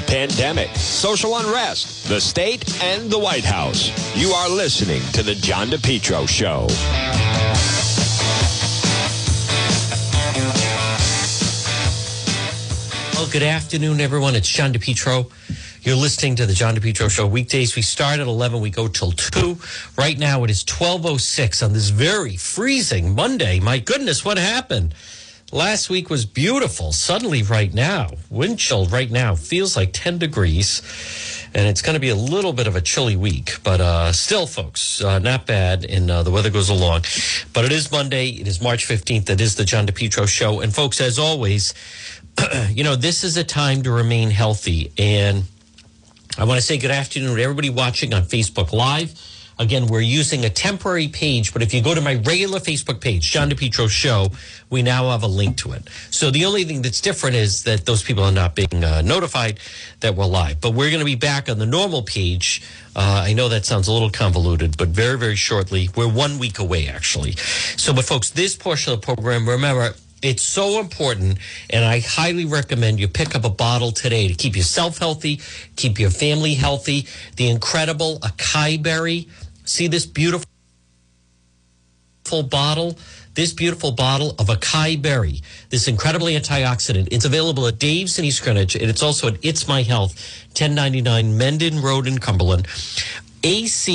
the pandemic, social unrest, the state, and the White House. You are listening to The John DePetro Show. Well, good afternoon, everyone. It's John DePetro. You're listening to the John DePetro Show. Weekdays, we start at 11, we go till 2. Right now, it is 12.06 on this very freezing Monday. My goodness, what happened? Last week was beautiful. Suddenly, right now, wind chill right now feels like 10 degrees. And it's going to be a little bit of a chilly week, but uh, still, folks, uh, not bad. And uh, the weather goes along. But it is Monday. It is March 15th. It is the John DePetro Show. And, folks, as always, you know, this is a time to remain healthy. And I want to say good afternoon to everybody watching on Facebook Live. Again, we're using a temporary page, but if you go to my regular Facebook page, John DePetro Show, we now have a link to it. So the only thing that's different is that those people are not being uh, notified that we're live. But we're going to be back on the normal page. Uh, I know that sounds a little convoluted, but very, very shortly. We're one week away, actually. So, but folks, this portion of the program, remember, it's so important, and I highly recommend you pick up a bottle today to keep yourself healthy, keep your family healthy. The incredible acai berry. See this beautiful bottle? This beautiful bottle of acai berry, this incredibly antioxidant. It's available at Dave's in East Greenwich, and it's also at It's My Health, 1099 Mendon Road in Cumberland. A-C-A-I-B-E-R-R-I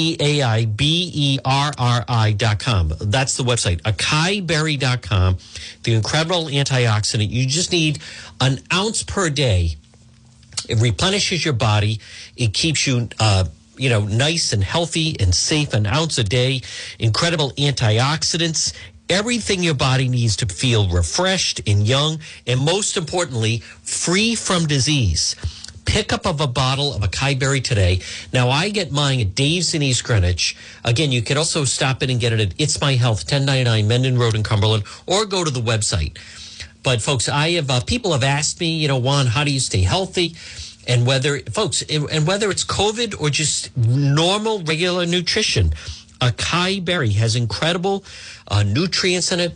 dot com. That's the website. Acaiberry dot com. The incredible antioxidant. You just need an ounce per day. It replenishes your body. It keeps you, uh, you know, nice and healthy and safe. An ounce a day. Incredible antioxidants. Everything your body needs to feel refreshed and young. And most importantly, free from disease pickup of a bottle of acai berry today. Now I get mine at Dave's in East Greenwich. Again, you can also stop in and get it at It's My Health, 1099 Mendon Road in Cumberland, or go to the website. But folks, I have uh, people have asked me, you know, John, how do you stay healthy? And whether folks, and whether it's COVID or just normal regular nutrition, acai berry has incredible uh, nutrients in it.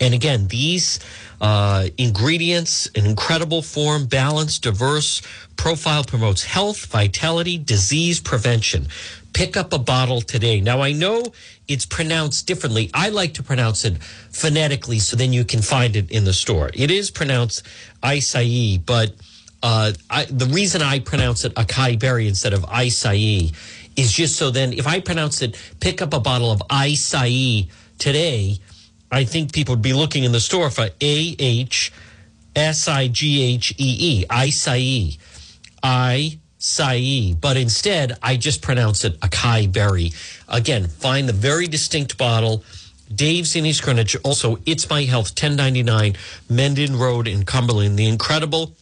And again, these uh, ingredients, an incredible form, balanced, diverse profile promotes health, vitality, disease prevention. Pick up a bottle today. Now, I know it's pronounced differently. I like to pronounce it phonetically so then you can find it in the store. It is pronounced acai, but uh, I, the reason I pronounce it acai berry instead of acai is just so then if I pronounce it, pick up a bottle of acai today, I think people would be looking in the store for A H S I G H E E, acai, I Sai, but instead I just pronounce it acai berry. Again, find the very distinct bottle. Dave's in East Greenwich. Also, It's My Health, 1099 Mendon Road in Cumberland. The incredible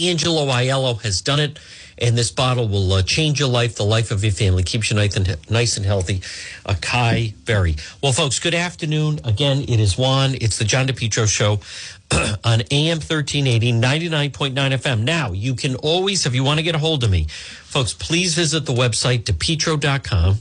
Angelo Aiello has done it and this bottle will uh, change your life, the life of your family, keeps you nice and nice and healthy. Acai berry. Well, folks, good afternoon. Again, it is John. It's the John DePetro Show on AM 1380, 99.9 FM. Now, you can always, if you want to get a hold of me, folks, please visit the website, depetro.com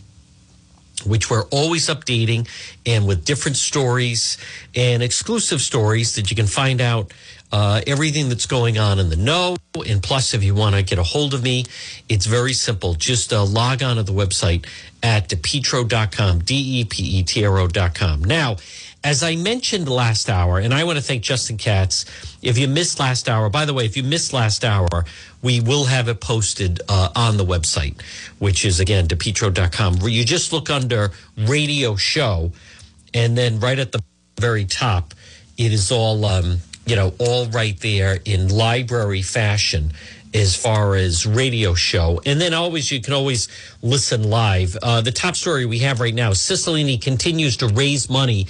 which we're always updating and with different stories and exclusive stories that you can find out uh, everything that's going on in the know. And plus, if you want to get a hold of me, it's very simple. Just uh, log on to the website at depetro.com, D E P E T R O.com. Now, as I mentioned last hour, and I want to thank Justin Katz. If you missed last hour, by the way, if you missed last hour, we will have it posted uh, on the website, which is again, depetro.com. You just look under radio show, and then right at the very top, it is all. Um, you know, all right there in library fashion as far as radio show. And then always, you can always listen live. Uh, the top story we have right now Cicilline continues to raise money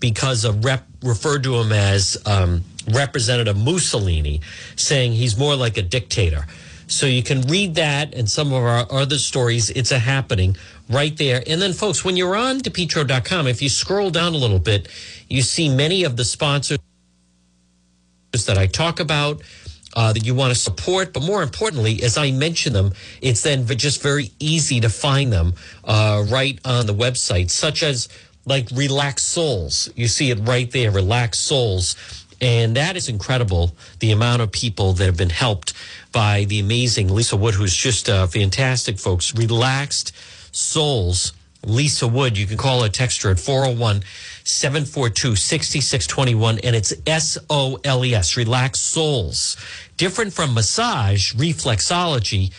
because of rep, referred to him as um, Representative Mussolini, saying he's more like a dictator. So you can read that and some of our other stories. It's a happening right there. And then, folks, when you're on depetro.com, if you scroll down a little bit, you see many of the sponsors that I talk about. Uh, that you want to support, but more importantly, as I mention them, it's then just very easy to find them uh, right on the website, such as like Relax Soles. You see it right there, Relax Soles. And that is incredible, the amount of people that have been helped by the amazing Lisa Wood, who's just uh, fantastic, folks. Relaxed Soles. Lisa Wood, you can call her text her at 401 742 6621, and it's S O L E S, Relaxed Soles. Different from massage, reflexology,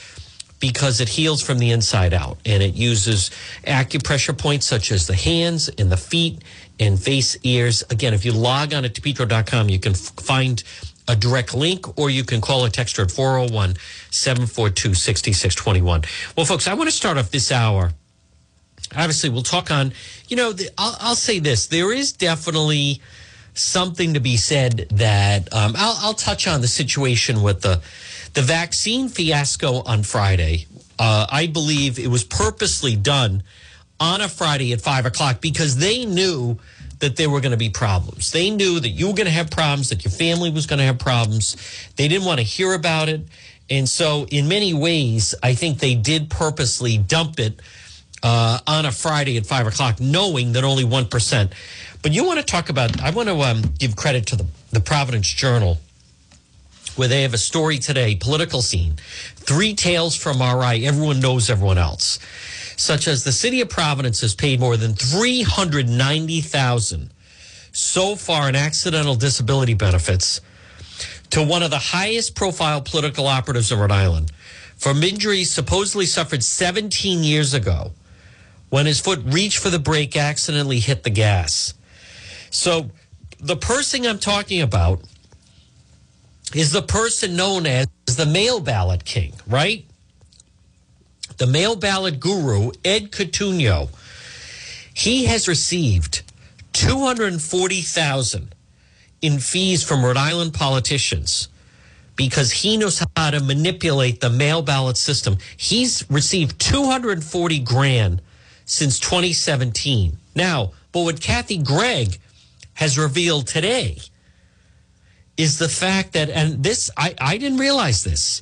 because it heals from the inside out and it uses acupressure points such as the hands and the feet and face, ears. Again, if you log on at depetro.com, you can find a direct link or you can call a texter at 401 742 6621. Well, folks, I want to start off this hour. Obviously, we'll talk on, you know, the, I'll, I'll say this there is definitely something to be said that um, I'll, I'll touch on the situation with the the vaccine fiasco on Friday. Uh, I believe it was purposely done on a Friday at five o'clock because they knew that there were going to be problems. They knew that you were going to have problems, that your family was going to have problems. They didn't want to hear about it. And so, in many ways, I think they did purposely dump it uh, on a Friday at five o'clock, knowing that only 1%. But you want to talk about, I want to um, give credit to the, the Providence Journal, where they have a story today, political scene, three tales from RI, everyone knows everyone else. Such as the city of Providence has paid more than 390,000 so far in accidental disability benefits to one of the highest profile political operatives in Rhode Island. From injuries supposedly suffered 17 years ago when his foot reached for the brake accidentally hit the gas. So the person I'm talking about is the person known as the mail ballot king, right? the mail ballot guru, Ed Cotugno, he has received 240,000 in fees from Rhode Island politicians because he knows how to manipulate the mail ballot system. He's received 240 grand since 2017. Now, but what Kathy Gregg has revealed today is the fact that, and this, I, I didn't realize this.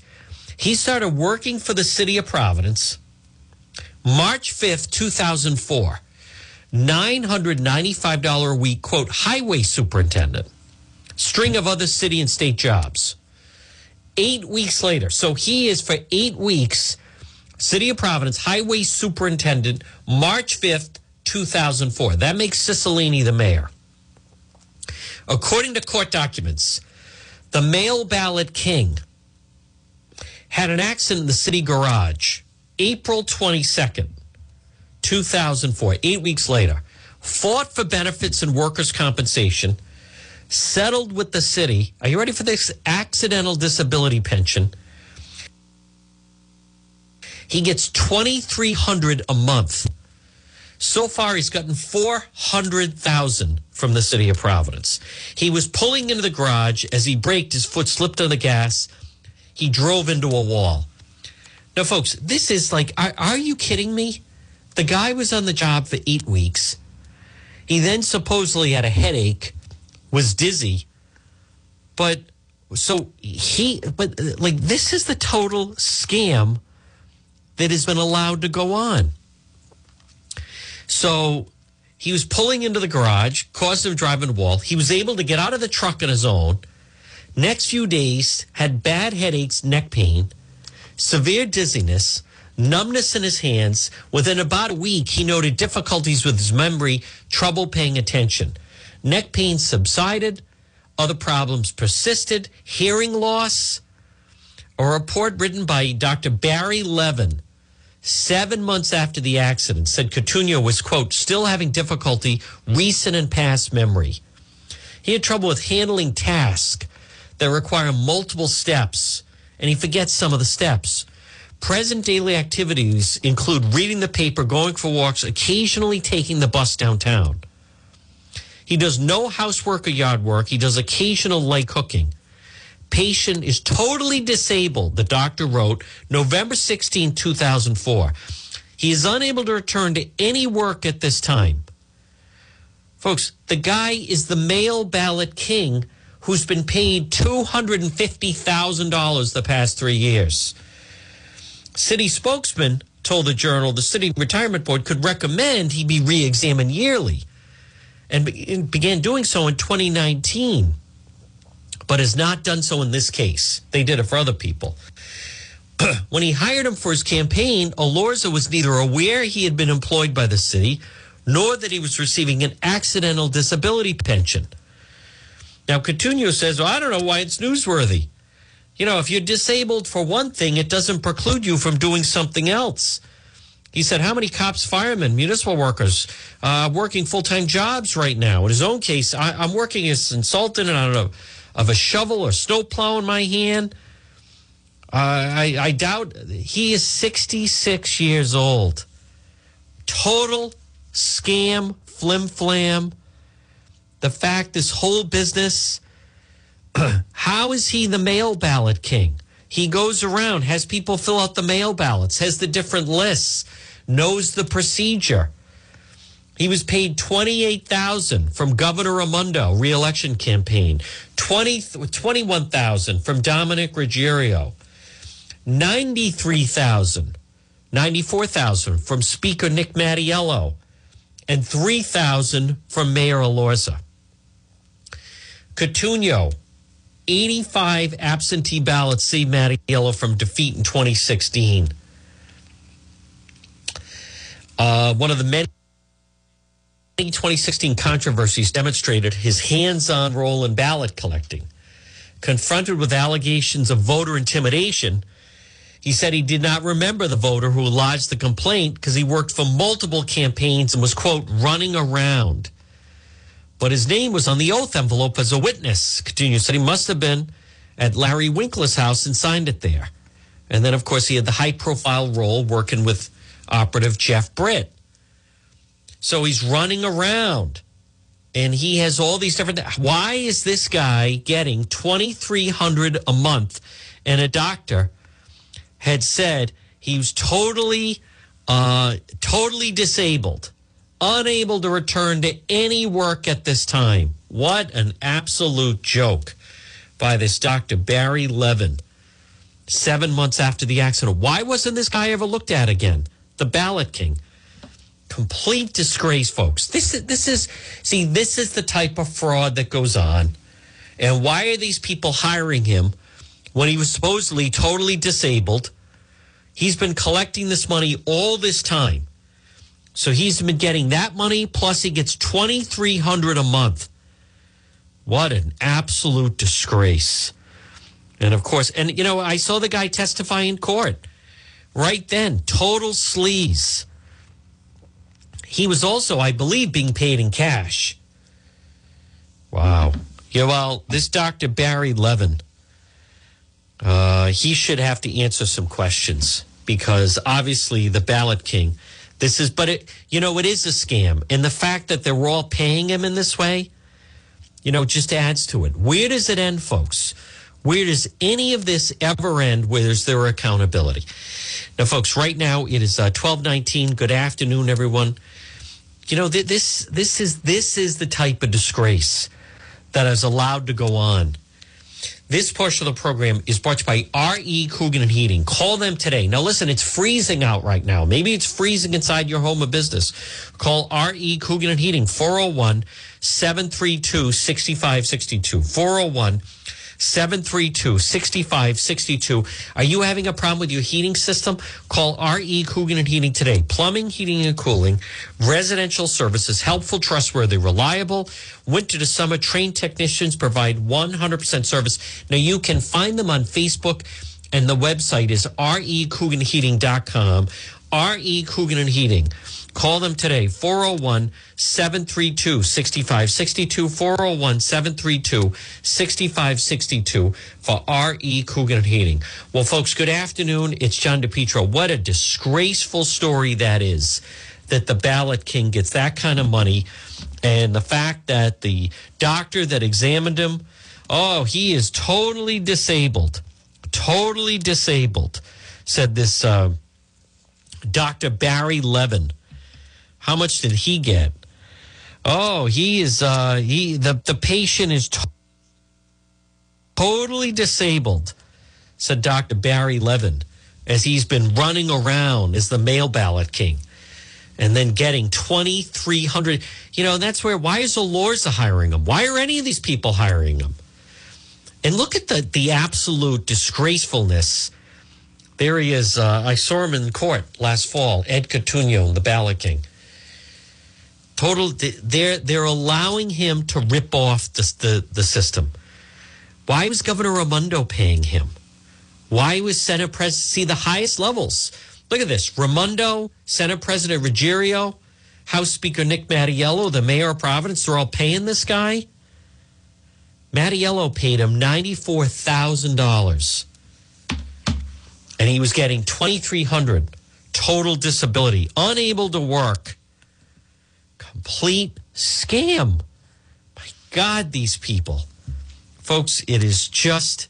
He started working for the city of Providence March 5th, 2004. $995 a week, quote, highway superintendent. String of other city and state jobs. Eight weeks later. So he is for eight weeks, City of Providence highway superintendent, March 5th, 2004. That makes Cicilline the mayor. According to court documents, the mail ballot king had an accident in the city garage April 22nd, 2004, eight weeks later. Fought for benefits and workers' compensation, settled with the city. Are you ready for this? Accidental disability pension. He gets 2300 a month. So far, he's gotten 400,000 from the city of Providence. He was pulling into the garage as he braked, his foot slipped on the gas he drove into a wall. Now, folks, this is like, are, are you kidding me? The guy was on the job for eight weeks. He then supposedly had a headache, was dizzy, but so he, but like, this is the total scam that has been allowed to go on. So he was pulling into the garage, caused him driving wall. He was able to get out of the truck on his own. Next few days, had bad headaches, neck pain, severe dizziness, numbness in his hands. Within about a week, he noted difficulties with his memory, trouble paying attention. Neck pain subsided, other problems persisted, hearing loss. A report written by Dr. Barry Levin seven months after the accident said Cotugno was, quote, still having difficulty, recent and past memory. He had trouble with handling tasks that require multiple steps, and he forgets some of the steps. Present daily activities include reading the paper, going for walks, occasionally taking the bus downtown. He does no housework or yard work. He does occasional light cooking. Patient is totally disabled, the doctor wrote November 16, 2004. He is unable to return to any work at this time. Folks, the guy is the mail ballot king who's been paid $250,000 the past three years. City spokesman told the journal the city retirement board could recommend he be re examined yearly and began doing so in 2019. But has not done so in this case. They did it for other people. when he hired him for his campaign, Elorza was neither aware he had been employed by the city nor that he was receiving an accidental disability pension. Now, Cotugno says, well, I don't know why it's newsworthy. You know, if you're disabled for one thing, it doesn't preclude you from doing something else. He said, How many cops, firemen, municipal workers uh, working full time jobs right now? In his own case, I, am working as consultant on a, of a shovel or snowplow in my hand. Uh, I, I doubt he is 66 years old. Total scam, flim flam. The fact this whole business, how is he the mail ballot king? He goes around, has people fill out the mail ballots, has the different lists, knows the procedure. He was paid 28000 from Governor Raimondo, reelection campaign, 20, 21000 from Dominic Ruggerio, 93000 94,000 from Speaker Nick Mattiello, and 3,000 from Mayor Elorza. Cotugno, 85 absentee ballots saved Mattiello from defeat in 2016. Uh, one of the many 2016 controversies demonstrated his hands on role in ballot collecting. Confronted with allegations of voter intimidation, he said he did not remember the voter who lodged the complaint because he worked for multiple campaigns and was, quote, running around. But his name was on the oath envelope as a witness. Cotugno said he must have been at Larry Winkler's house and signed it there. And then, of course, he had the high profile role working with operative Jeff Britt. So he's running around and he has all these different. Why is this guy getting 2300 a month and a doctor? had said he was totally, uh, totally disabled, unable to return to any work at this time. What an absolute joke by this Dr. Barry Levin. Seven months after the accident. Why wasn't this guy ever looked at again? The ballot king. Complete disgrace, folks. This is this is see, this is the type of fraud that goes on. And why are these people hiring him when he was supposedly totally disabled. He's been collecting this money all this time. So he's been getting that money plus he gets 2300 a month. What an absolute disgrace. And of course, and you know, I saw the guy testify in court right then, total sleaze. He was also, I believe, being paid in cash. Wow. Yeah, well, this Dr. Barry Levin, uh, he should have to answer some questions because obviously the ballot king. This is, but it, you know, it is a scam, and the fact that they're all paying him in this way, you know, just adds to it. Where does it end, folks? Where does any of this ever end? Where is there accountability? Now, folks, right now it is uh, twelve nineteen. Good afternoon, everyone. You know, th- this this is this is the type of disgrace that is allowed to go on this portion of the program is brought to you by RE Coogan and Heating. Call them today. Now, listen, it's freezing out right now. Maybe it's freezing inside your home or business. Call RE Coogan and Heating, 401 732 6562. 401 732 6562. Are you having a problem with your heating system? Call RE Coogan and Heating today. Plumbing, heating, and cooling, residential services, helpful, trustworthy, reliable. Winter to summer trained technicians provide 100% service. Now you can find them on Facebook and the website is recooganheating.com. RE Coogan and Heating. Call them today, 401 732 6562. 401 732 6562 for RE Coogan Heating. Well, folks, good afternoon. It's John DePetro. What a disgraceful story that is that the ballot king gets that kind of money. And the fact that the doctor that examined him, oh, he is totally disabled. Totally disabled, said this uh, Dr. Barry Levin how much did he get? Oh, he is uh he the the patient is to- totally disabled, said Dr. Barry Levin, as he's been running around as the mail ballot king and then getting 2300 you know that's where why is Elorza hiring him why are any of these people hiring him And look at the, the absolute disgracefulness. There he is. Uh, I saw him in court last fall, Ed Cotugno, the ballot king. Total, they're, they're allowing him to rip off the, the, the system. Why was Governor Raimondo paying him? Why was Senate President, see the highest levels? Look at this Raimondo, Senate President Ruggerio, House Speaker Nick Mattiello, the mayor of Providence, they're all paying this guy. Mattiello paid him $94,000 and he was getting 2300 total disability, unable to work. Complete scam. My God, these people. Folks, it is just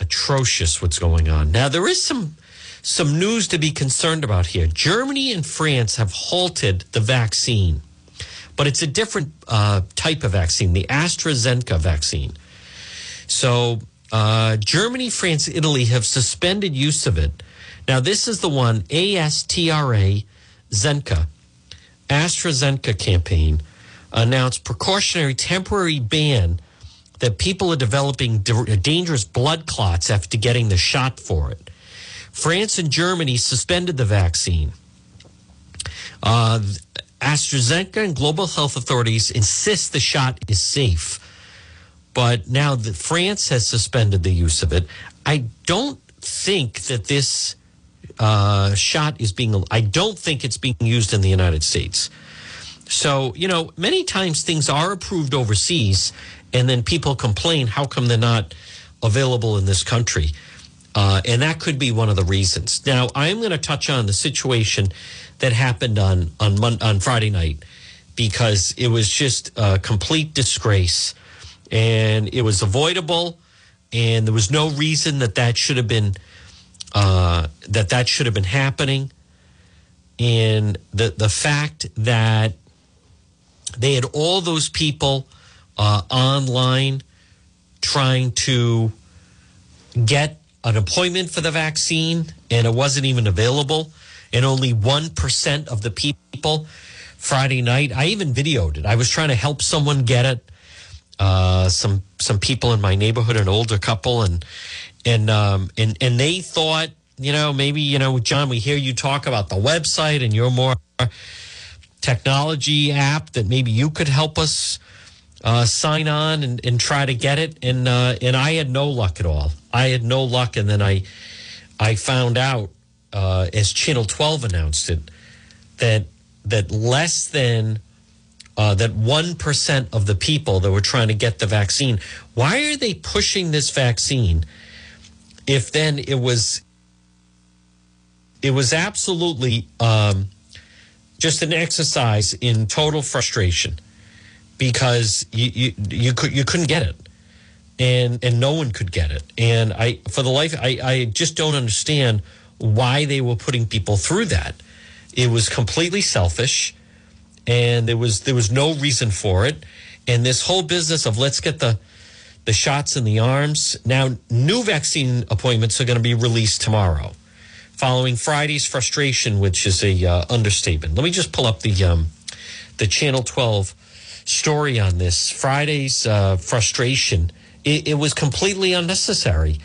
atrocious what's going on. Now, there is some some news to be concerned about here. Germany and France have halted the vaccine, but it's a different uh, type of vaccine, the AstraZeneca vaccine. So, uh, Germany, France, Italy have suspended use of it. Now, this is the one ASTRA Zenka, AstraZeneca campaign announced precautionary temporary ban that people are developing dangerous blood clots after getting the shot for it. France and Germany suspended the vaccine. Uh, AstraZeneca and global health authorities insist the shot is safe. But now that France has suspended the use of it, I don't think that this uh, shot is being, I don't think it's being used in the United States. So, you know, many times things are approved overseas and then people complain, how come they're not available in this country? Uh, and that could be one of the reasons. Now, I'm going to touch on the situation that happened on on Mon- on Friday night because it was just a complete disgrace, and it was avoidable, and there was no reason that that should have been uh, that that should have been happening, and the the fact that they had all those people uh, online trying to get an appointment for the vaccine and it wasn't even available. And only 1% of the people Friday night, I even videoed it. I was trying to help someone get it. Uh, some some people in my neighborhood, an older couple, and and um, and and they thought, you know, maybe you know, John, we hear you talk about the website and your more technology app that maybe you could help us uh, sign on and, and try to get it. And uh, and I had no luck at all. I had no luck, and then I I found out uh, as Channel 12 announced it that that less than uh, that one percent of the people that were trying to get the vaccine. Why are they pushing this vaccine? If then it was it was absolutely um, just an exercise in total frustration because you, you you could you couldn't get it and and no one could get it. And I, for the life, I, I just don't understand why they were putting people through that. It was completely selfish, and there was there was no reason for it. And this whole business of let's get the the shots in the arms. Now, new vaccine appointments are going to be released tomorrow, following Friday's frustration, which is a uh, understatement. Let me just pull up the um, the Channel 12 story on this. Friday's uh, frustration it, it was completely unnecessary.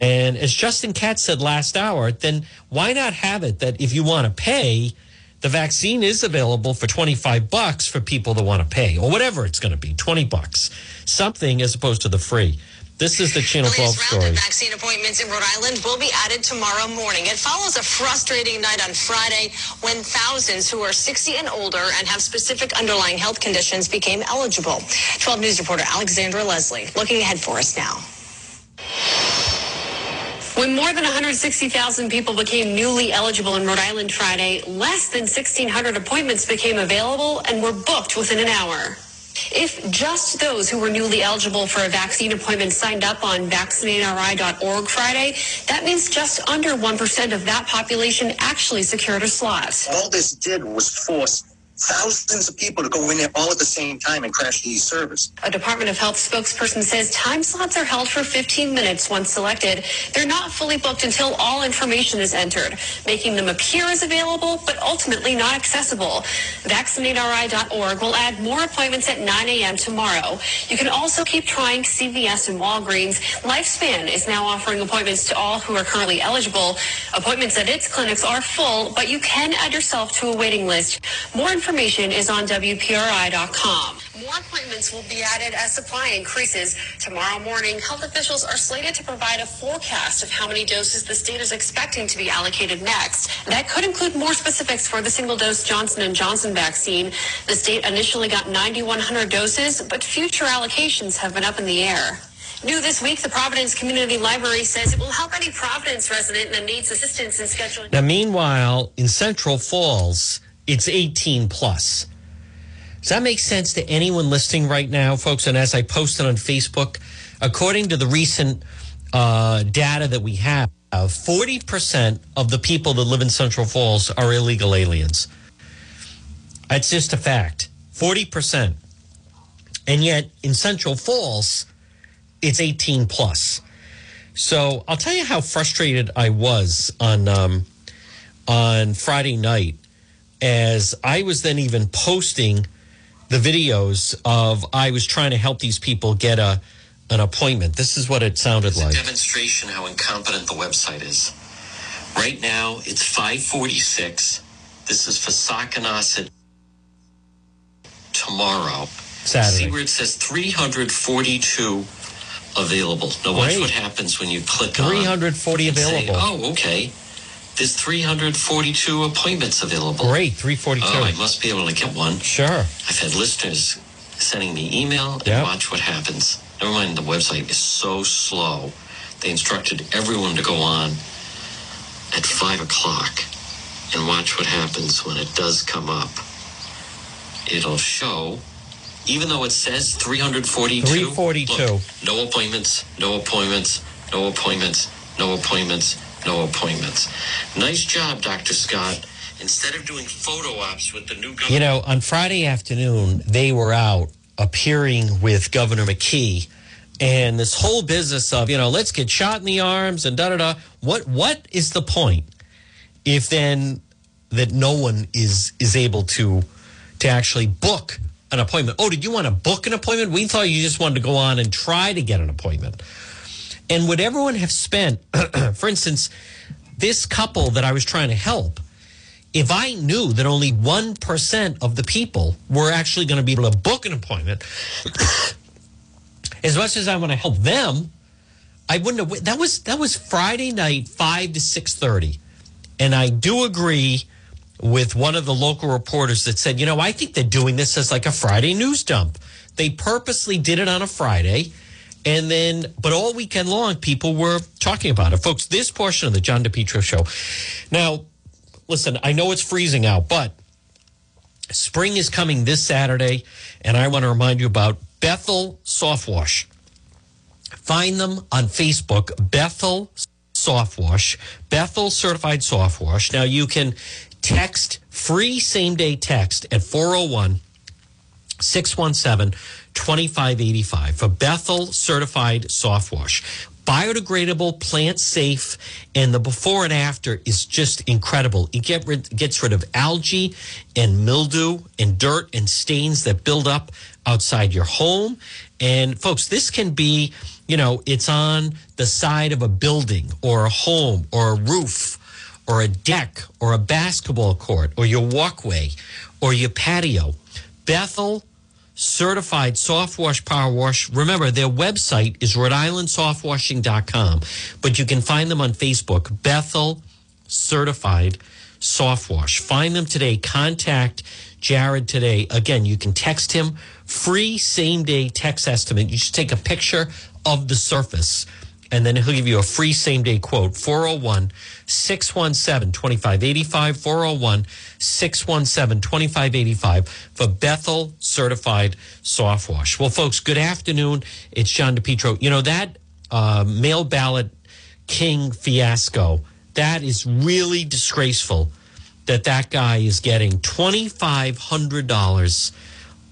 And as Justin Katz said last hour, then why not have it that if you want to pay, the vaccine is available for 25 bucks for people that want to pay or whatever it's going to be, 20 bucks, something as opposed to the free. This is the Channel 12 story. Vaccine appointments in Rhode Island will be added tomorrow morning. It follows a frustrating night on Friday when thousands who are 60 and older and have specific underlying health conditions became eligible. 12 News reporter Alexandra Leslie looking ahead for us now. When more than 160,000 people became newly eligible in Rhode Island Friday, less than 1,600 appointments became available and were booked within an hour. If just those who were newly eligible for a vaccine appointment signed up on vaccinateri.org Friday, that means just under 1% of that population actually secured a slot. All this did was force thousands of people to go in there all at the same time and crash these servers. A Department of Health spokesperson says time slots are held for 15 minutes once selected. They're not fully booked until all information is entered, making them appear as available, but ultimately not accessible. VaccinateRI.org will add more appointments at 9 a.m. tomorrow. You can also keep trying CVS and Walgreens. Lifespan is now offering appointments to all who are currently eligible. Appointments at its clinics are full, but you can add yourself to a waiting list. More information is on WPRI.com. More appointments will be added as supply increases. Tomorrow morning, health officials are slated to provide a forecast of how many doses the state is expecting to be allocated next. That could include more specifics for the single-dose Johnson & Johnson vaccine. The state initially got 9,100 doses, but future allocations have been up in the air. New this week, the Providence Community Library says it will help any Providence resident that needs assistance in scheduling. Now, meanwhile, in Central Falls, it's 18 plus. Does that make sense to anyone listening right now, folks? And as I posted on Facebook, according to the recent uh, data that we have, 40% of the people that live in Central Falls are illegal aliens. That's just a fact. 40%. And yet in Central Falls, it's 18 plus. So I'll tell you how frustrated I was on um, on Friday night as I was then even posting the videos of I was trying to help these people get a an appointment. This is what it sounded It's a like. demonstration how incompetent the website is. Right now, it's 546. This is for Sockanosset tomorrow. Saturday. See where it says 342 available. Now watch Great. what happens when you click on 340 and say, available. oh, okay. There's 342 appointments available. Great, 342. Oh, I must be able to get one. Sure. I've had listeners sending me email and Yep. watch what happens. Never mind, the website is so slow. They instructed everyone to go on at five o'clock and watch what happens when it does come up. It'll show, even though it says 342. 342. look, no appointments, no appointments, no appointments, no appointments, no appointments. Nice job, Dr. Scott. Instead of doing photo ops with the new governor. You know, on Friday afternoon, they were out appearing with Governor McKee and this whole business of, you know, let's get shot in the arms and da da da. What what is the point if then that no one is is able to to actually book an appointment? Oh, did you want to book an appointment? We thought you just wanted to go on and try to get an appointment. And would everyone have spent, for instance, this couple that I was trying to help, if I knew that only 1% of the people were actually going to be able to book an appointment, as much as I want to help them, I wouldn't have. That was that was Friday night, five to six thirty, and I do agree with one of the local reporters that said, you know, I think they're doing this as like a Friday news dump. They purposely did it on a Friday, and then but all weekend long, people were talking about it, folks. This portion of the John DePetro show. Now, listen, I know it's freezing out, but spring is coming this Saturday, and I want to remind you about Bethel Soft Wash. Find them on Facebook, Bethel Soft Wash, Bethel Certified Soft Wash. Now you can text free same day text at 401 617 2585 for Bethel Certified Soft Wash. Biodegradable, plant safe, and the before and after is just incredible. It get rid, gets rid of algae and mildew and dirt and stains that build up outside your home. And folks, this can be, you know, it's on the side of a building or a home or a roof or a deck or a basketball court or your walkway or your patio. Bethel certified soft wash power wash. Remember, their website is Rhode Island softwashing.com, but you can find them on Facebook, Bethel certified soft wash. Find them today. Contact Jared today. Again, you can text him free same day text estimate. You just take a picture of the surface and then he'll give you a free same day quote 401 617 2585 401 617 2585 for Bethel certified soft wash. Well, folks, good afternoon. It's John DePetro. You know, that uh, mail ballot king fiasco, that is really disgraceful that that guy is getting $2,500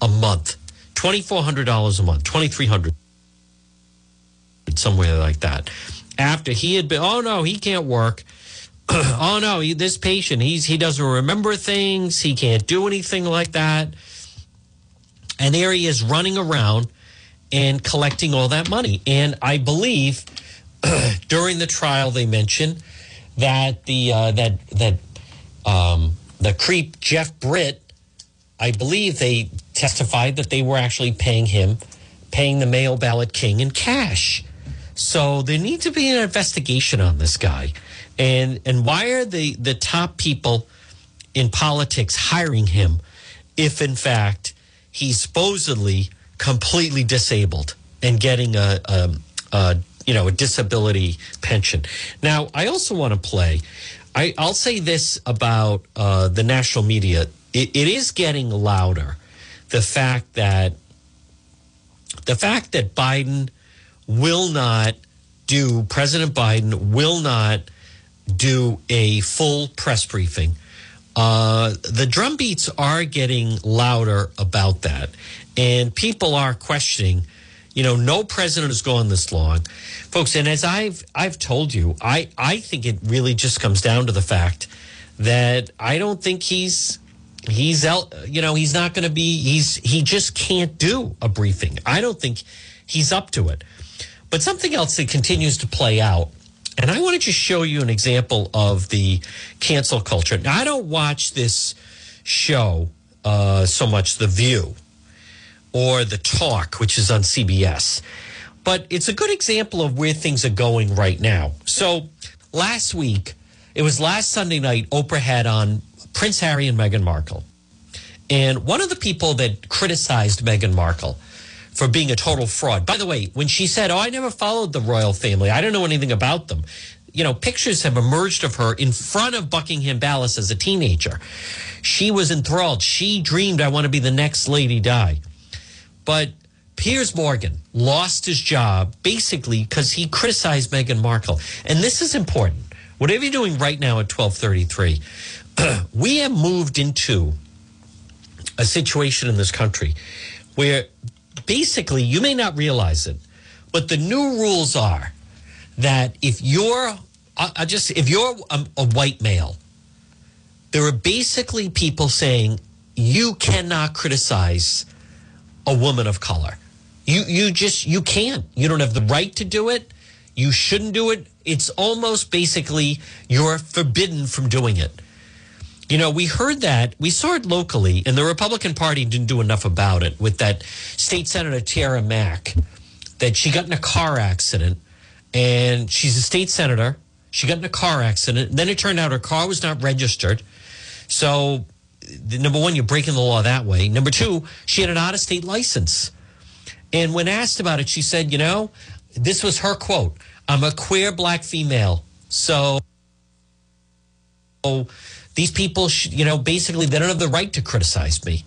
a month, $2,400 a month, 2300 somewhere like that. After he had been, oh no, he can't work. oh no, he, this patient, he's he doesn't remember things. He can't do anything like that. And there he is running around and collecting all that money. And I believe during the trial they mentioned that the uh, that that um, the creep Jeff Britt, I believe they testified that they were actually paying him, paying the mail ballot king in cash. So there needs to be an investigation on this guy, and and why are the the top people in politics hiring him, if in fact he's supposedly completely disabled and getting a, a, a you know a disability pension. Now I also want to play. I, I'll say this about uh, the national media: it, it is getting louder. The fact that the fact that Biden will not do, President Biden will not do a full press briefing. Uh, the drumbeats are getting louder about that. And people are questioning, you know, no president has gone this long. Folks, and as I've I've told you, I, I think it really just comes down to the fact that I don't think he's he's out you know, he's not gonna be he's he just can't do a briefing. I don't think he's up to it. But something else that continues to play out, and I want to just show you an example of the cancel culture. Now, I don't watch this show uh, so much, The View or The Talk, which is on CBS, but it's a good example of where things are going right now. So last week, it was last Sunday night, Oprah had on Prince Harry and Meghan Markle. And one of the people that criticized Meghan Markle for being a total fraud. By the way, when she said, Oh, I never followed the royal family, I don't know anything about them. You know, pictures have emerged of her in front of Buckingham Palace as a teenager. She was enthralled. She dreamed, I want to be the next Lady Di. But Piers Morgan lost his job basically because he criticized Meghan Markle. And this is important. Whatever you're doing right now at 1233, we have moved into a situation in this country where basically, you may not realize it, but the new rules are that if you're I just if you're a, a white male, there are basically people saying you cannot criticize a woman of color. You you just you can't. You don't have the right to do it. You shouldn't do it. It's almost basically you're forbidden from doing it. You know, we heard that, we saw it locally, and the Republican Party didn't do enough about it with that state senator, Tiara Mack, that she got in a car accident, and she's a state senator. She got in a car accident. Then it turned out her car was not registered. So, number one, you're breaking the law that way. Number two, she had an out of state license. And when asked about it, she said, you know, this was her quote I'm a queer black female. So, these people, should, you know, basically they don't have the right to criticize me.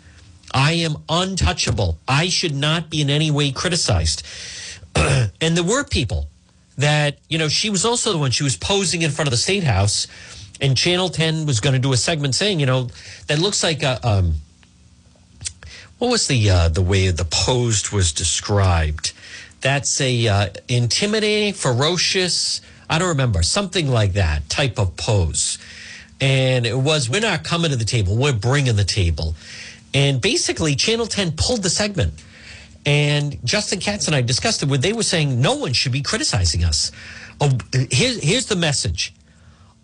I am untouchable. I should not be in any way criticized. and there were people that, you know, she was also the one, she was posing in front of the State House, and Channel 10 was going to do a segment saying, you know, that looks like a, um, what was the uh, the way the posed was described? That's a uh, intimidating, ferocious. I don't remember something like that type of pose and it was we're not coming to the table we're bringing the table. And basically channel 10 pulled the segment. And justin katz and i discussed it where they were saying no one should be criticizing us. Oh, here's, here's the message.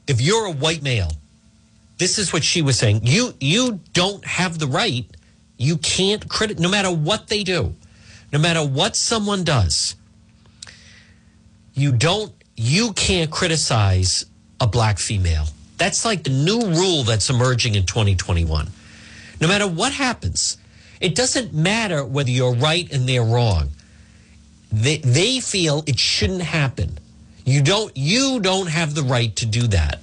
If you're a white male this is what she was saying you you don't have the right you can't credit no matter what they do no matter what someone does you don't you can't criticize a black female that's like the new rule that's emerging in 2021. No matter what happens, it doesn't matter whether you're right and they're wrong. They, they feel it shouldn't happen. You don't you don't have the right to do that.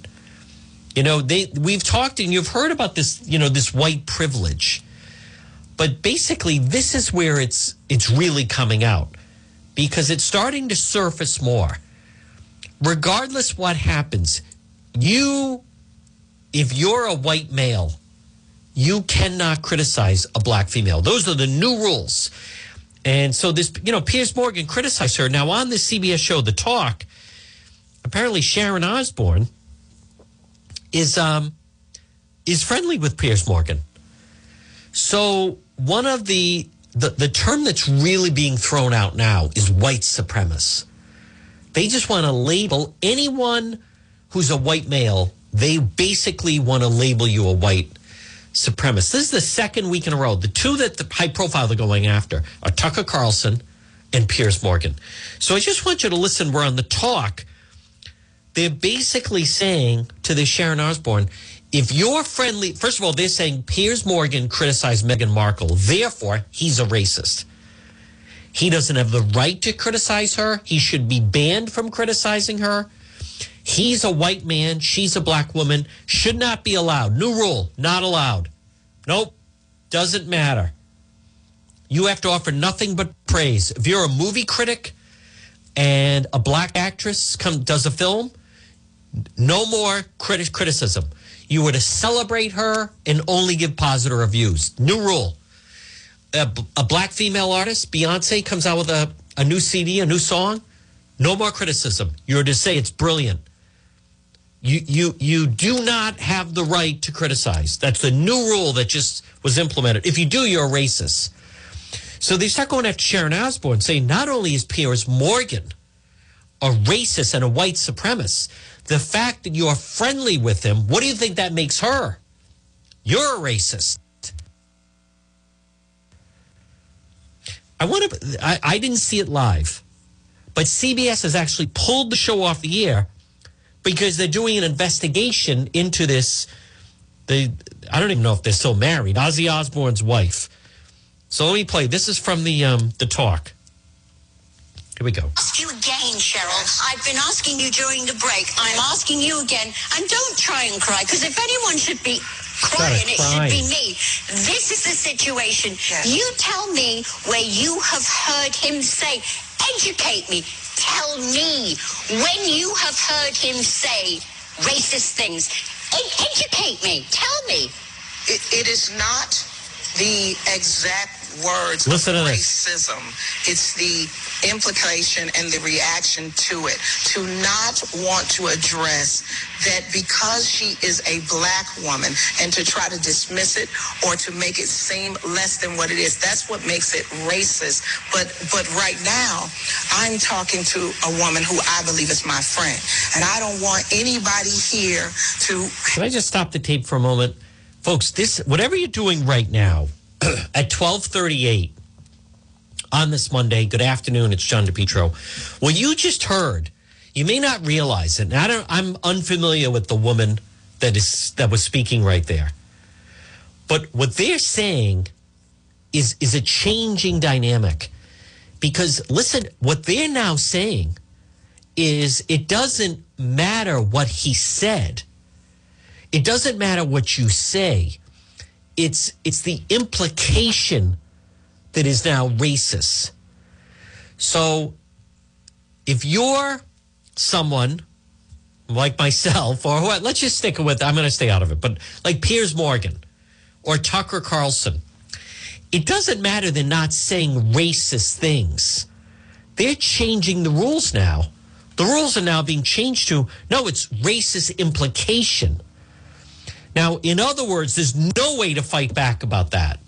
You know, they we've talked and you've heard about this, you know, this white privilege. But basically this is where it's it's really coming out because it's starting to surface more. Regardless what happens, you if you're a white male, you cannot criticize a black female. Those are the new rules. And so this, you know, Piers Morgan criticized her. Now on the CBS show, The Talk, apparently Sharon Osbourne is um is friendly with Piers Morgan. So one of the the, the term that's really being thrown out now is white supremacist. They just want to label anyone who's a white male, they basically want to label you a white supremacist. This is the second week in a row. The two that the high profile they're going after are Tucker Carlson and Piers Morgan. So I just want you to listen. We're on the talk. They're basically saying to the Sharon Osbourne, if you're friendly, first of all, they're saying Piers Morgan criticized Meghan Markle, therefore he's a racist. He doesn't have the right to criticize her. He should be banned from criticizing her. He's a white man. She's a black woman. Should not be allowed. New rule, not allowed. Nope, doesn't matter. You have to offer nothing but praise. If you're a movie critic and a black actress come, does a film, no more criti- criticism. You were to celebrate her and only give positive reviews. New rule. A, black female artist, Beyonce, comes out with a, a new CD, a new song. No more criticism. You're to say it's brilliant. You, you, you do not have the right to criticize. That's the new rule that just was implemented. If you do, you're a racist. So they start going after Sharon Osbourne, saying not only is Piers Morgan a racist and a white supremacist, the fact that you're friendly with him, what do you think that makes her? You're a racist. I want to. I, I didn't see it live, but CBS has actually pulled the show off the air because they're doing an investigation into this. They, I don't even know if they're still married. Ozzy Osbourne's wife. So let me play. This is from the um, the talk. Here we go. ask you again, Sheryl. I've been asking you during the break. I'm asking you again. And don't try and cry, because if anyone should be crying, it should be me. This is the situation. You tell me where you have heard him say, educate me. Tell me when you have heard him say racist things. Ed- educate me. Tell me. It, it is not the exact words Listen of racism. It's the implication and the reaction to it. To not want to address that because she is a black woman and to try to dismiss it or to make it seem less than what it is. That's what makes it racist. But but right now, I'm talking to a woman who I believe is my friend. And I don't want anybody here to Can I just stop the tape for a moment, folks? This whatever you're doing right now at twelve thirty eight on this Monday. Good afternoon. It's John DePetro. What you just heard, you may not realize it. And I don't. I'm unfamiliar with the woman that is that was speaking right there. But what they're saying is is a changing dynamic because listen, what they're now saying is it doesn't matter what he said. It doesn't matter what you say. It's it's the implication that is now racist. So if you're someone like myself or let's just stick with I'm going to stay out of it, but like Piers Morgan or Tucker Carlson, it doesn't matter they're not saying racist things. They're changing the rules now. The rules are now being changed to no, it's racist implication. Now, in other words, there's no way to fight back about that.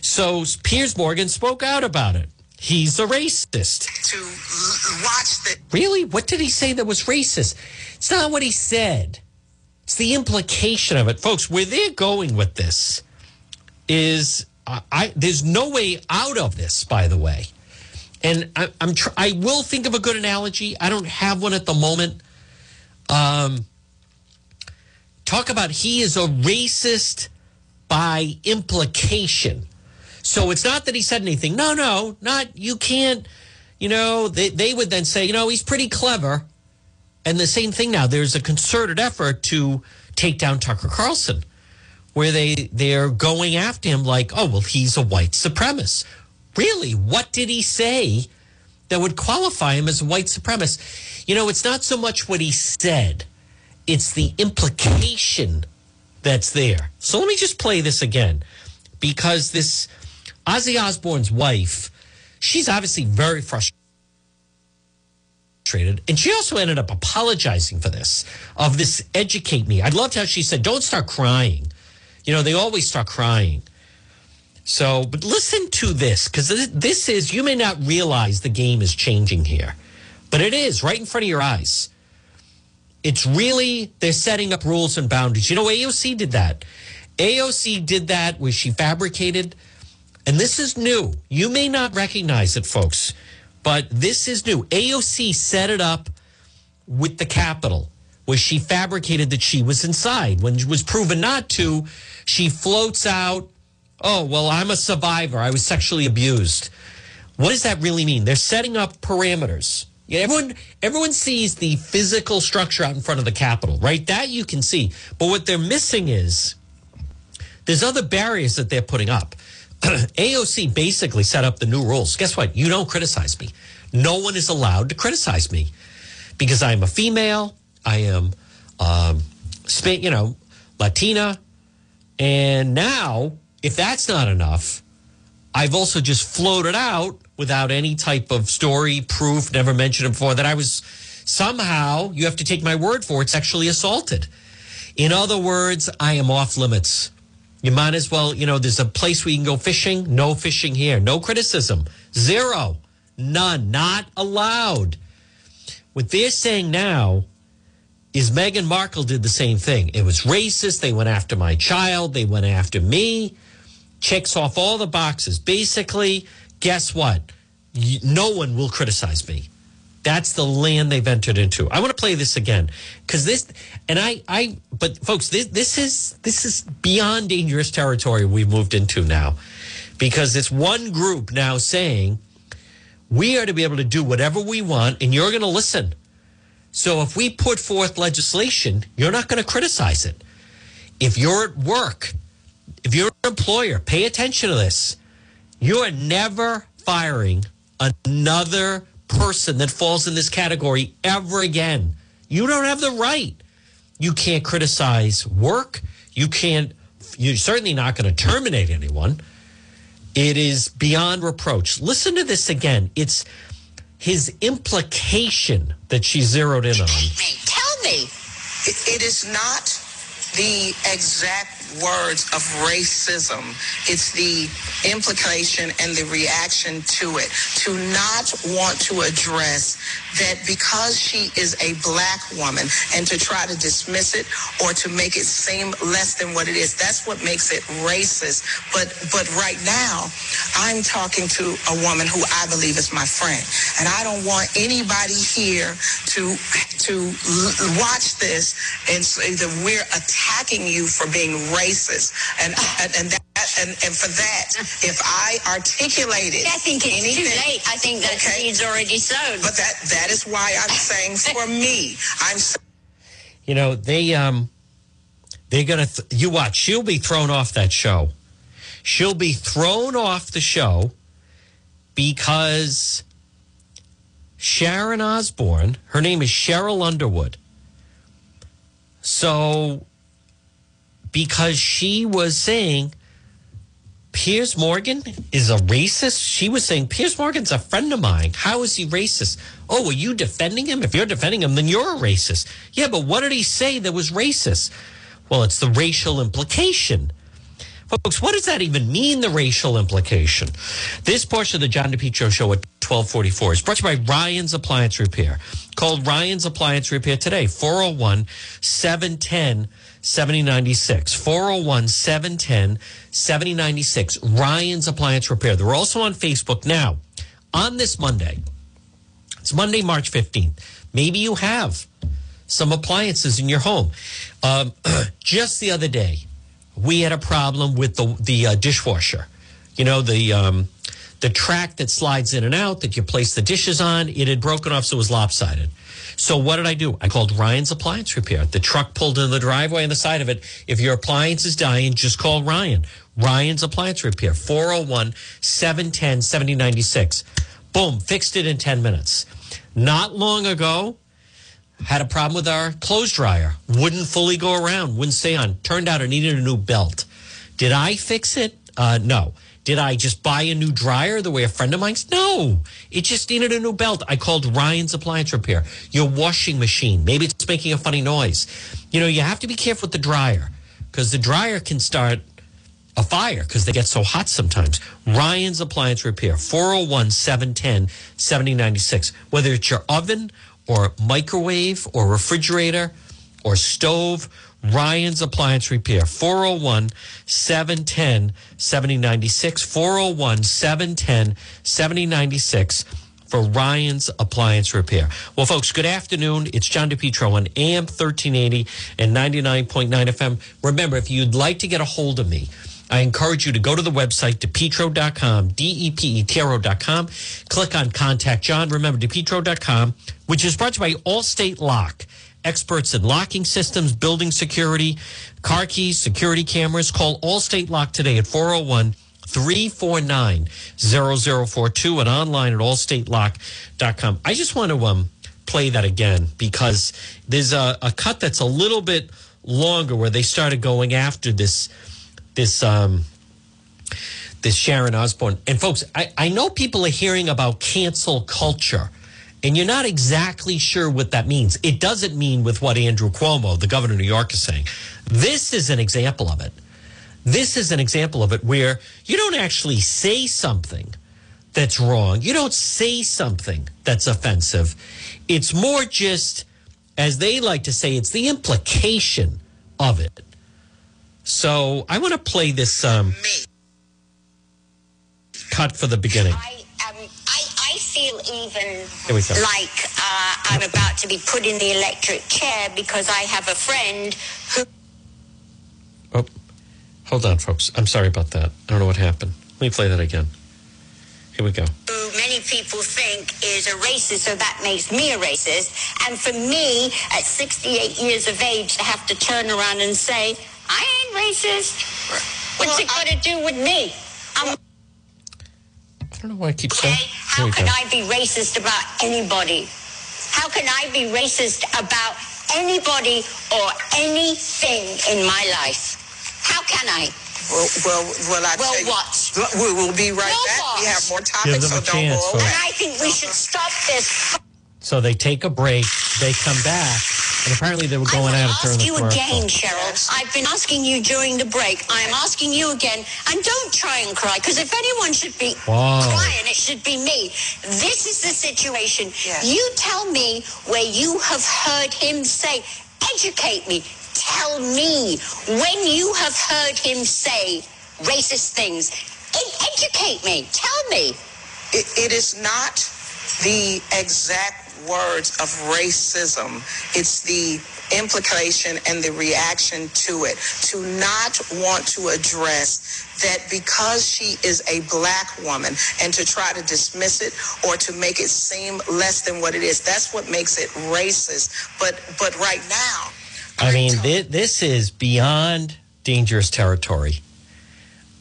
So Piers Morgan spoke out about it. He's a racist. to watch the Really? What did he say that was racist? It's not what he said. It's the implication of it, folks. Where they're going with this is, I, I there's no way out of this. By the way, and I, I'm tr- I will think of a good analogy. I don't have one at the moment. Um, talk about he is a racist by implication. So it's not that he said anything. No, no, not you can't. You know, they they would then say, you know, he's pretty clever. And the same thing now. There's a concerted effort to take down Tucker Carlson, where they they're going after him like, oh well, he's a white supremacist. Really, what did he say that would qualify him as a white supremacist? You know, it's not so much what he said; it's the implication that's there. So let me just play this again because this Ozzy Osbourne's wife, she's obviously very frustrated. And she also ended up apologizing for this, of this educate me. I loved how she said, don't start crying. You know, they always start crying. So, but listen to this because this is, you may not realize the game is changing here, but it is right in front of your eyes. It's really, they're setting up rules and boundaries. You know, AOC did that. AOC did that where she fabricated, and this is new. You may not recognize it, folks, but this is new. AOC set it up with the Capitol where she fabricated that she was inside. When it was proven not to, she floats out, oh, well, I'm a survivor. I was sexually abused. What does that really mean? They're setting up parameters. Everyone everyone sees the physical structure out in front of the Capitol, right? That you can see. But what they're missing is there's other barriers that they're putting up. AOC basically set up the new rules. Guess what? You don't criticize me. No one is allowed to criticize me because I'm a female. I am, um, you know, Latina. And now, if that's not enough, I've also just floated out without any type of story, proof, never mentioned before that I was somehow, you have to take my word for it, sexually assaulted. In other words, I am off limits. You might as well, you know, there's a place where you can go fishing. No fishing here. No criticism. Zero. None. Not allowed. What they're saying now is Meghan Markle did the same thing. It was racist. They went after my child. They went after me. Checks off all the boxes. Basically, guess what? No one will criticize me. That's the land they've entered into. I want to play this again because this, and I, I, but folks, this, this is this is beyond dangerous territory we've moved into now, because it's one group now saying we are to be able to do whatever we want, and you're going to listen. So if we put forth legislation, you're not going to criticize it. If you're at work, if you're an employer, pay attention to this. You are never firing another person that falls in this category ever again. You don't have the right. You can't criticize work. You can't, you're certainly not going to terminate anyone. It is beyond reproach. Listen to this again. It's his implication that she zeroed in on. Tell me. it is not the exact words of racism. It's the implication and the reaction to it. To not want to address that because she is a black woman and to try to dismiss it or to make it seem less than what it is. That's what makes it racist. But but right now, I'm talking to a woman who I believe is my friend. And I don't want anybody here to to watch this and say that we're attacking you for being racist. And and, and that and, and for that, if I articulated I think it's anything, too late. I think that okay, seed's already sown. But that that is why I'm saying for me, I'm you know, they um they're gonna th- you watch, she'll be thrown off that show. She'll be thrown off the show because Sharon Osbourne, her name is Sheryl Underwood. So because she was saying Piers Morgan is a racist. She was saying Piers Morgan's a friend of mine. How is he racist? Oh, are you defending him? If you're defending him, then you're a racist. Yeah, but what did he say that was racist? Well, it's the racial implication. Folks, what does that even mean, the racial implication? This portion of the John DePetro show at 1244 is brought to you by Ryan's Appliance Repair. Called Ryan's Appliance Repair today, 401 710 7096. 401 710 7096. Ryan's Appliance Repair. They're also on Facebook now. On this Monday, it's Monday, March 15th. Maybe you have some appliances in your home. Um, just the other day, we had a problem with the, the uh, dishwasher. You know, the. Um, the track that slides in and out that you place the dishes on, it had broken off, so it was lopsided. So what did I do? I called Ryan's Appliance Repair. The truck pulled in the driveway on the side of it. If your appliance is dying, just call Ryan. Ryan's Appliance Repair, 401 710 7096. Boom, fixed it in 10 minutes. Not long ago, Had a problem with our clothes dryer. Wouldn't fully go around, wouldn't stay on. Turned out it needed a new belt. Did I fix it? Uh, no. Did I just buy a new dryer the way a friend of mine's? No. It just needed a new belt. I called Ryan's Appliance Repair. Your washing machine, maybe it's making a funny noise. You know, you have to be careful with the dryer because the dryer can start a fire because they get so hot sometimes. Ryan's Appliance Repair, 401 710 7096. Whether it's your oven or microwave or refrigerator or stove, Ryan's Appliance Repair, 401 710 7096. 401 710 7096 for Ryan's Appliance Repair. Well, folks, good afternoon. It's John DePetro on AM 1380 and 99.9 FM. Remember, if you'd like to get a hold of me, I encourage you to go to the website, depetro.com, D-E-P-E-T-R-O.com. Click on Contact John. Remember, depetro.com, which is brought to you by Allstate Lock. Experts in locking systems, building security, car keys, security cameras. Call Allstate Lock today at 401 349 0042 and online at allstatelock.com. I just want to um, play that again because there's a, a cut that's a little bit longer where they started going after this this um this Sharon Osbourne. And folks, I, I know people are hearing about cancel culture, and you're not exactly sure what that means. It doesn't mean with what Andrew Cuomo, the governor of New York, is saying. This is an example of it. This is an example of it where you don't actually say something that's wrong. You don't say something that's offensive. It's more just, as they like to say, it's the implication of it. So I want to play this um, cut for the beginning. I, I, I feel even Here we go. like uh, I'm about to be put in the electric chair because I have a friend who Oh, hold on, folks. I'm sorry about that. I don't know what happened. Let me play that again. Here we go. who many people think is a racist, so that makes me a racist. And for me, at 68 years of age, to have to turn around and say, I ain't racist. What's it got to do with me? I'm I don't know why I keep saying. okay. Here How can go. I be racist about anybody? How can I be racist about anybody or anything in my life? How can I? Well, well, well I Well, you, what? We will be right No back. We have more topics, so don't chance, go away. And I think we should stop this. So they take a break. They come back, and apparently they were I going will at it during ask you again, Sheryl. I've been asking you during the break. I am asking you again, and don't try and cry, because if anyone should be Wow. crying, it should be me. This is the situation. Yes. You tell me where you have heard him say, educate me. Tell me when you have heard him say racist things. Ed- educate me. Tell me. it, it is not the exact words of racism. It's the implication and the reaction to it. To not want to address that because she is a black woman and to try to dismiss it or to make it seem less than what it is. That's what makes it racist. But but right now, I mean, thi- this is beyond dangerous territory.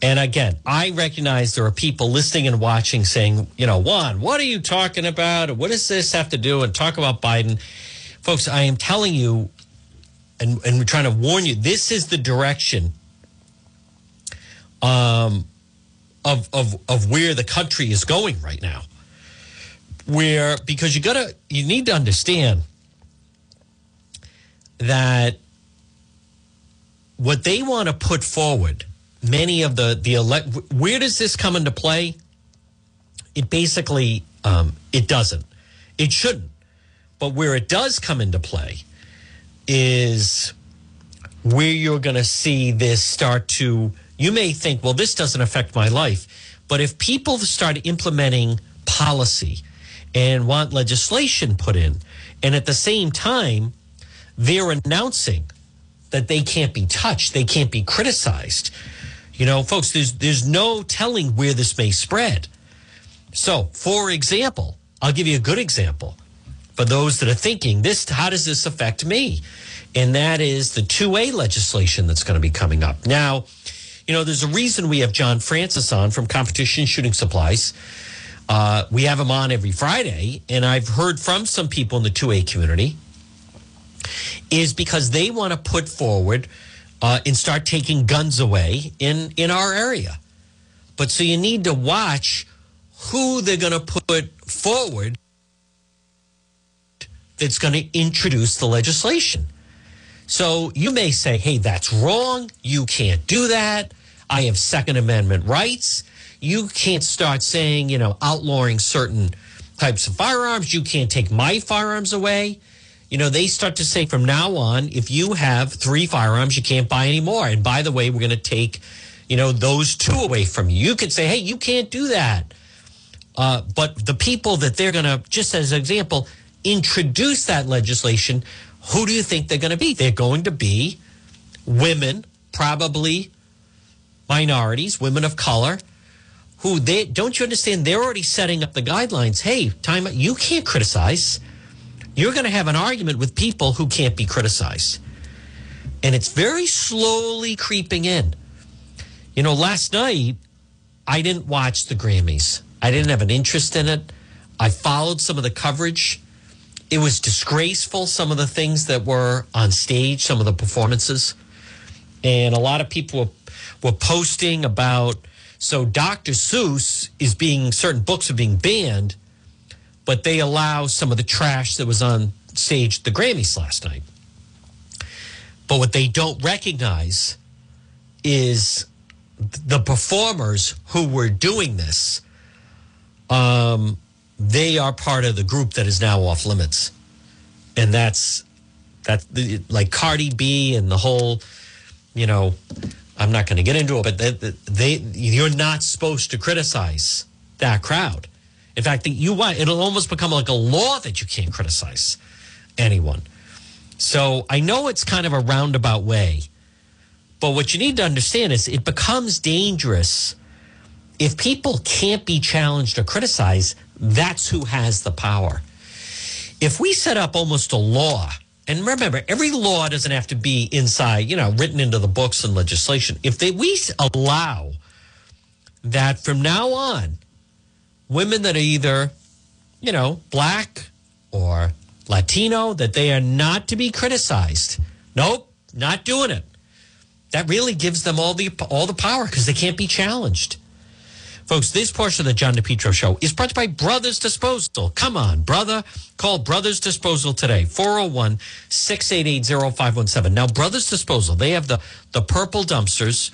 And again, I recognize there are people listening and watching saying, you know, Juan, what are you talking about? What does this have to do? And talk about Biden. Folks, I am telling you, and, and we're trying to warn you, this is the direction um, of, of, of where the country is going right now. Where, because you gotta, you need to understand that what they want to put forward, many of the the elect, where does this come into play? It basically um, it doesn't. It shouldn't. But where it does come into play is where you're going to see this start to. You may think, well, this doesn't affect my life, but if people start implementing policy and want legislation put in, and at the same time they're announcing that they can't be touched, they can't be criticized. You know, folks, there's there's no telling where this may spread. So, for example, I'll give you a good example for those that are thinking this how does this affect me? And that is the 2A legislation that's going to be coming up. Now, you know, there's a reason we have John Francis on from Competition Shooting Supplies. Uh, we have him on every Friday, and I've heard from some people in the 2A community is because they want to put forward uh, and start taking guns away in in our area. But so you need to watch who they're going to put forward that's going to introduce the legislation. So you may say, hey, that's wrong. You can't do that. I have Second Amendment rights. You can't start saying, you know, outlawing certain types of firearms. You can't take my firearms away. You know, they start to say from now on, if you have three firearms, you can't buy any more. And by the way, we're going to take, you know, those two away from you. You could say, hey, you can't do that. Uh, but the people that they're going to, just as an example, introduce that legislation, who do you think they're going to be? They're going to be women, probably minorities, women of color, who they don't you understand? They're already setting up the guidelines. Hey, time you can't criticize. You're going to have an argument with people who can't be criticized. And it's very slowly creeping in. You know, last night I didn't watch the Grammys. I didn't have an interest in it. I followed some of the coverage. It was disgraceful, some of the things that were on stage, some of the performances. And a lot of people were, posting about so Dr. Seuss is being, certain books are being banned, but they allow some of the trash that was on stage at the Grammys last night. But what they don't recognize is the performers who were doing this um, they are part of the group that is now off limits, and that's that's like Cardi B and the whole, you know, I'm not going to get into it, but they, they you're not supposed to criticize that crowd. In fact, you want it'll almost become like a law that you can't criticize anyone. So I know it's kind of a roundabout way, but what you need to understand is it becomes dangerous if people can't be challenged or criticized, that's who has the power. If we set up almost a law, and remember, every law doesn't have to be inside, you know, written into the books and legislation. If they, we allow that from now on, women that are either, you know, black or Latino, that they are not to be criticized. Nope, not doing it. That really gives them all the all the power because they can't be challenged. Folks, this portion of the John DePetro show is brought to you by Brothers Disposal. Come on, brother. Call Brothers Disposal today, 401 688 0517. Now, Brothers Disposal, they have the, the purple dumpsters,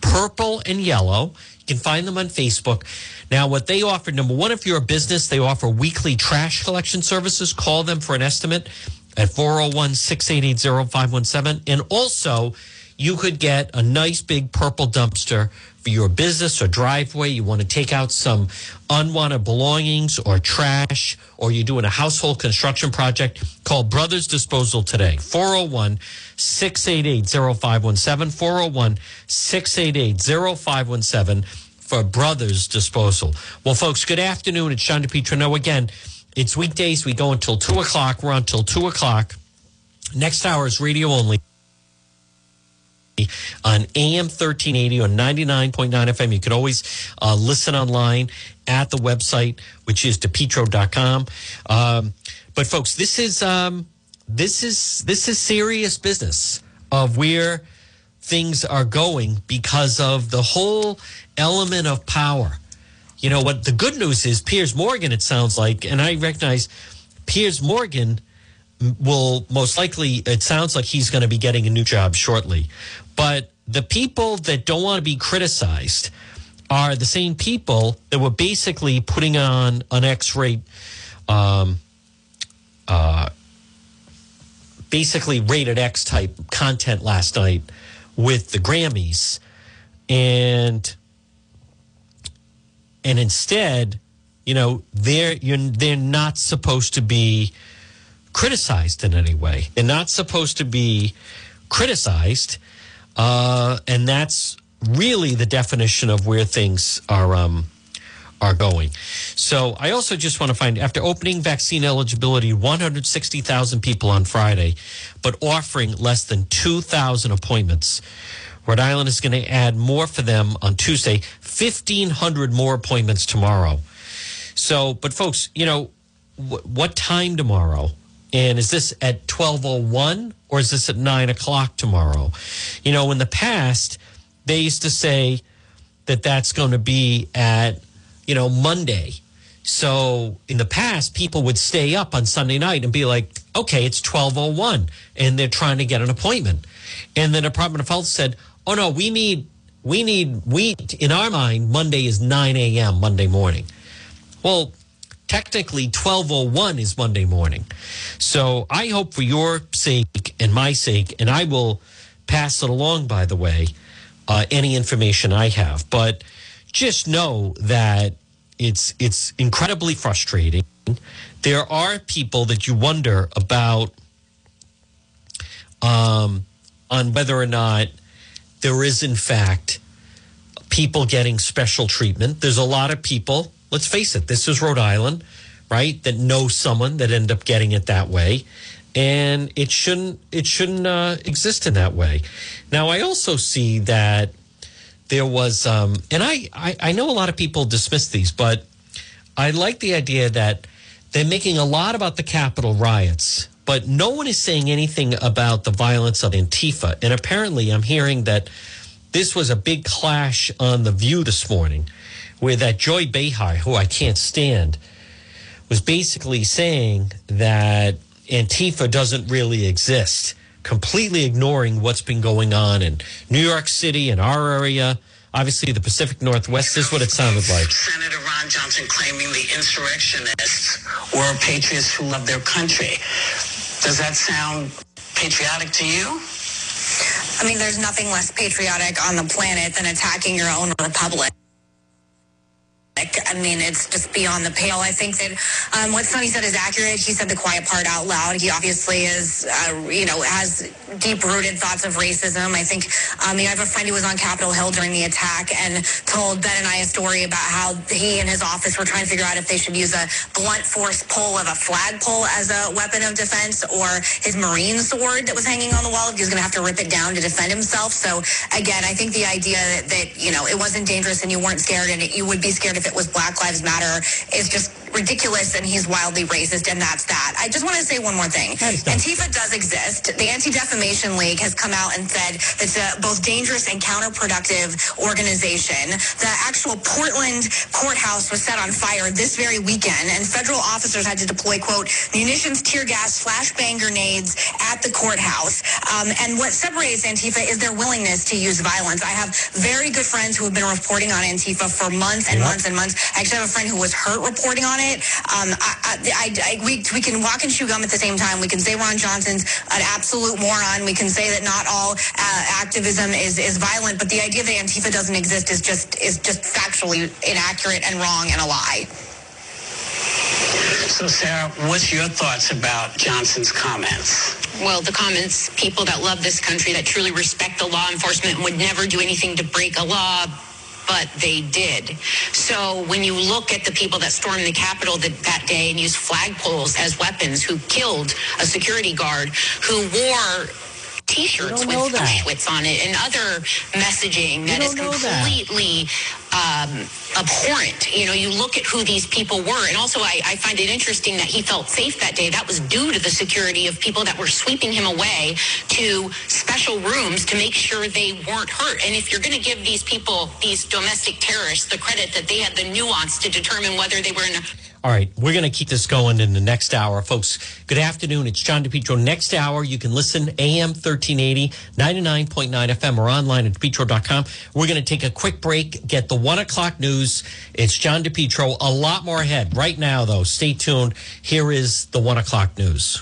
purple and yellow. Can find them on Facebook. Now, what they offer, number one, if you're a business, they offer weekly trash collection services. Call them for an estimate at 401 688 0517. And also, you could get a nice big purple dumpster for your business or driveway, you want to take out some unwanted belongings or trash, or you're doing a household construction project, call Brothers Disposal today. 401 688 0517. 401 688 0517 for Brothers Disposal. Well, folks, good afternoon. It's John DePetro. Now, again, it's weekdays. We go until 2 o'clock. We're on until 2 o'clock. Next hour is radio only on AM 1380 or 99.9 FM. You can always uh, listen online at the website, which is depetro.com. Um, but folks, this is um, this is this is serious business of where things are going because of the whole element of power. You know what the good news is Piers Morgan it sounds like and I recognize Piers Morgan will most likely it sounds like he's going to be getting a new job shortly. But the people that don't want to be criticized are the same people that were basically putting on an X-rate, um, uh, basically rated X type content last night with the Grammys, and and instead, you know, they're you're, they're not supposed to be criticized in any way. They're not supposed to be criticized uh, and that's really the definition of where things are um, are going. So I also just want to find after opening vaccine eligibility 160,000 people on Friday, but offering less than 2,000 appointments. Rhode Island is going to add more for them on Tuesday, 1,500 more appointments tomorrow. So, but folks, you know, what time tomorrow? And is this at 1201 or is this at 9 o'clock tomorrow? You know, in the past, they used to say that that's going to be at, you know, Monday. So in the past, people would stay up on Sunday night and be like, okay, it's 1201 and they're trying to get an appointment. And the Department of Health said, oh no, we need, we need, we, in our mind, Monday is 9 a.m. Monday morning. Well, technically 1201 is Monday morning. So I hope for your sake and my sake, and I will pass it along, by the way, uh, any information I have. But just know that it's it's incredibly frustrating. There are people that you wonder about um, on whether or not there is, in fact, people getting special treatment. There's a lot of people. Let's face it. This is Rhode Island, right? That know someone that end up getting it that way, and it shouldn't it shouldn't uh, exist in that way. Now, I also see that there was, um, and I, I I know a lot of people dismiss these, but I like the idea that they're making a lot about the Capitol riots, but no one is saying anything about the violence of Antifa. And apparently, I'm hearing that this was a big clash on The View this morning, where that Joy Behar, who I can't stand, was basically saying that Antifa doesn't really exist, completely ignoring what's been going on in New York City and our area. Obviously, the Pacific Northwest is what it sounded like. Senator Ron Johnson claiming the insurrectionists were patriots who love their country. Does that sound patriotic to you? I mean, there's nothing less patriotic on the planet than attacking your own republic. I mean, it's just beyond the pale. I think that um, what Sunny said is accurate. He said the quiet part out loud. He obviously is, uh, you know, has deep-rooted thoughts of racism. I think um, you know, I have a friend who was on Capitol Hill during the attack and told Ben and I a story about how he and his office were trying to figure out if they should use a blunt force pull of a flagpole as a weapon of defense or his Marine sword that was hanging on the wall. If he was going to have to rip it down to defend himself. So again, I think the idea that, that you know it wasn't dangerous and you weren't scared and it, you would be scared if it was Black Lives Matter is just ridiculous and he's wildly racist and that's that. I just want to say one more thing. Antifa does exist. The Anti-Defamation League has come out and said it's a both dangerous and counterproductive organization. The actual Portland courthouse was set on fire this very weekend and federal officers had to deploy, quote, munitions, tear gas, flashbang grenades at the courthouse. Um, and what separates Antifa is their willingness to use violence. I have very good friends who have been reporting on Antifa for months and months and months. I actually have a friend who was hurt reporting on it. Um, I, I, I, we, we can walk and chew gum at the same time. We can say Ron Johnson's an absolute moron. We can say that not all uh, activism is, is violent, but the idea that Antifa doesn't exist is just is just factually inaccurate and wrong and a lie. So, Sarah, what's your thoughts about Johnson's comments? Well, the comments, people that love this country, that truly respect the law enforcement, would never do anything to break a law, but they did. So when you look at the people that stormed the Capitol that, that day and used flagpoles as weapons, who killed a security guard, who wore T-shirts with Auschwitz on it and other messaging that is completely um, abhorrent. You know, you look at who these people were, and also I, I find it interesting that he felt safe that day. That was due to the security of people that were sweeping him away to special rooms to make sure they weren't hurt. And if you're going to give these people, these domestic terrorists, the credit that they had the nuance to determine whether they were in a All right, we're going to keep this going in the next hour, folks. Good afternoon. It's John DePetro. Next hour, you can listen AM 1380, 99.9 FM, or online at depetro.com. We're going to take a quick break, get the one o'clock news. It's John DePetro. A lot more ahead. Right now, though, stay tuned. Here is the one o'clock news.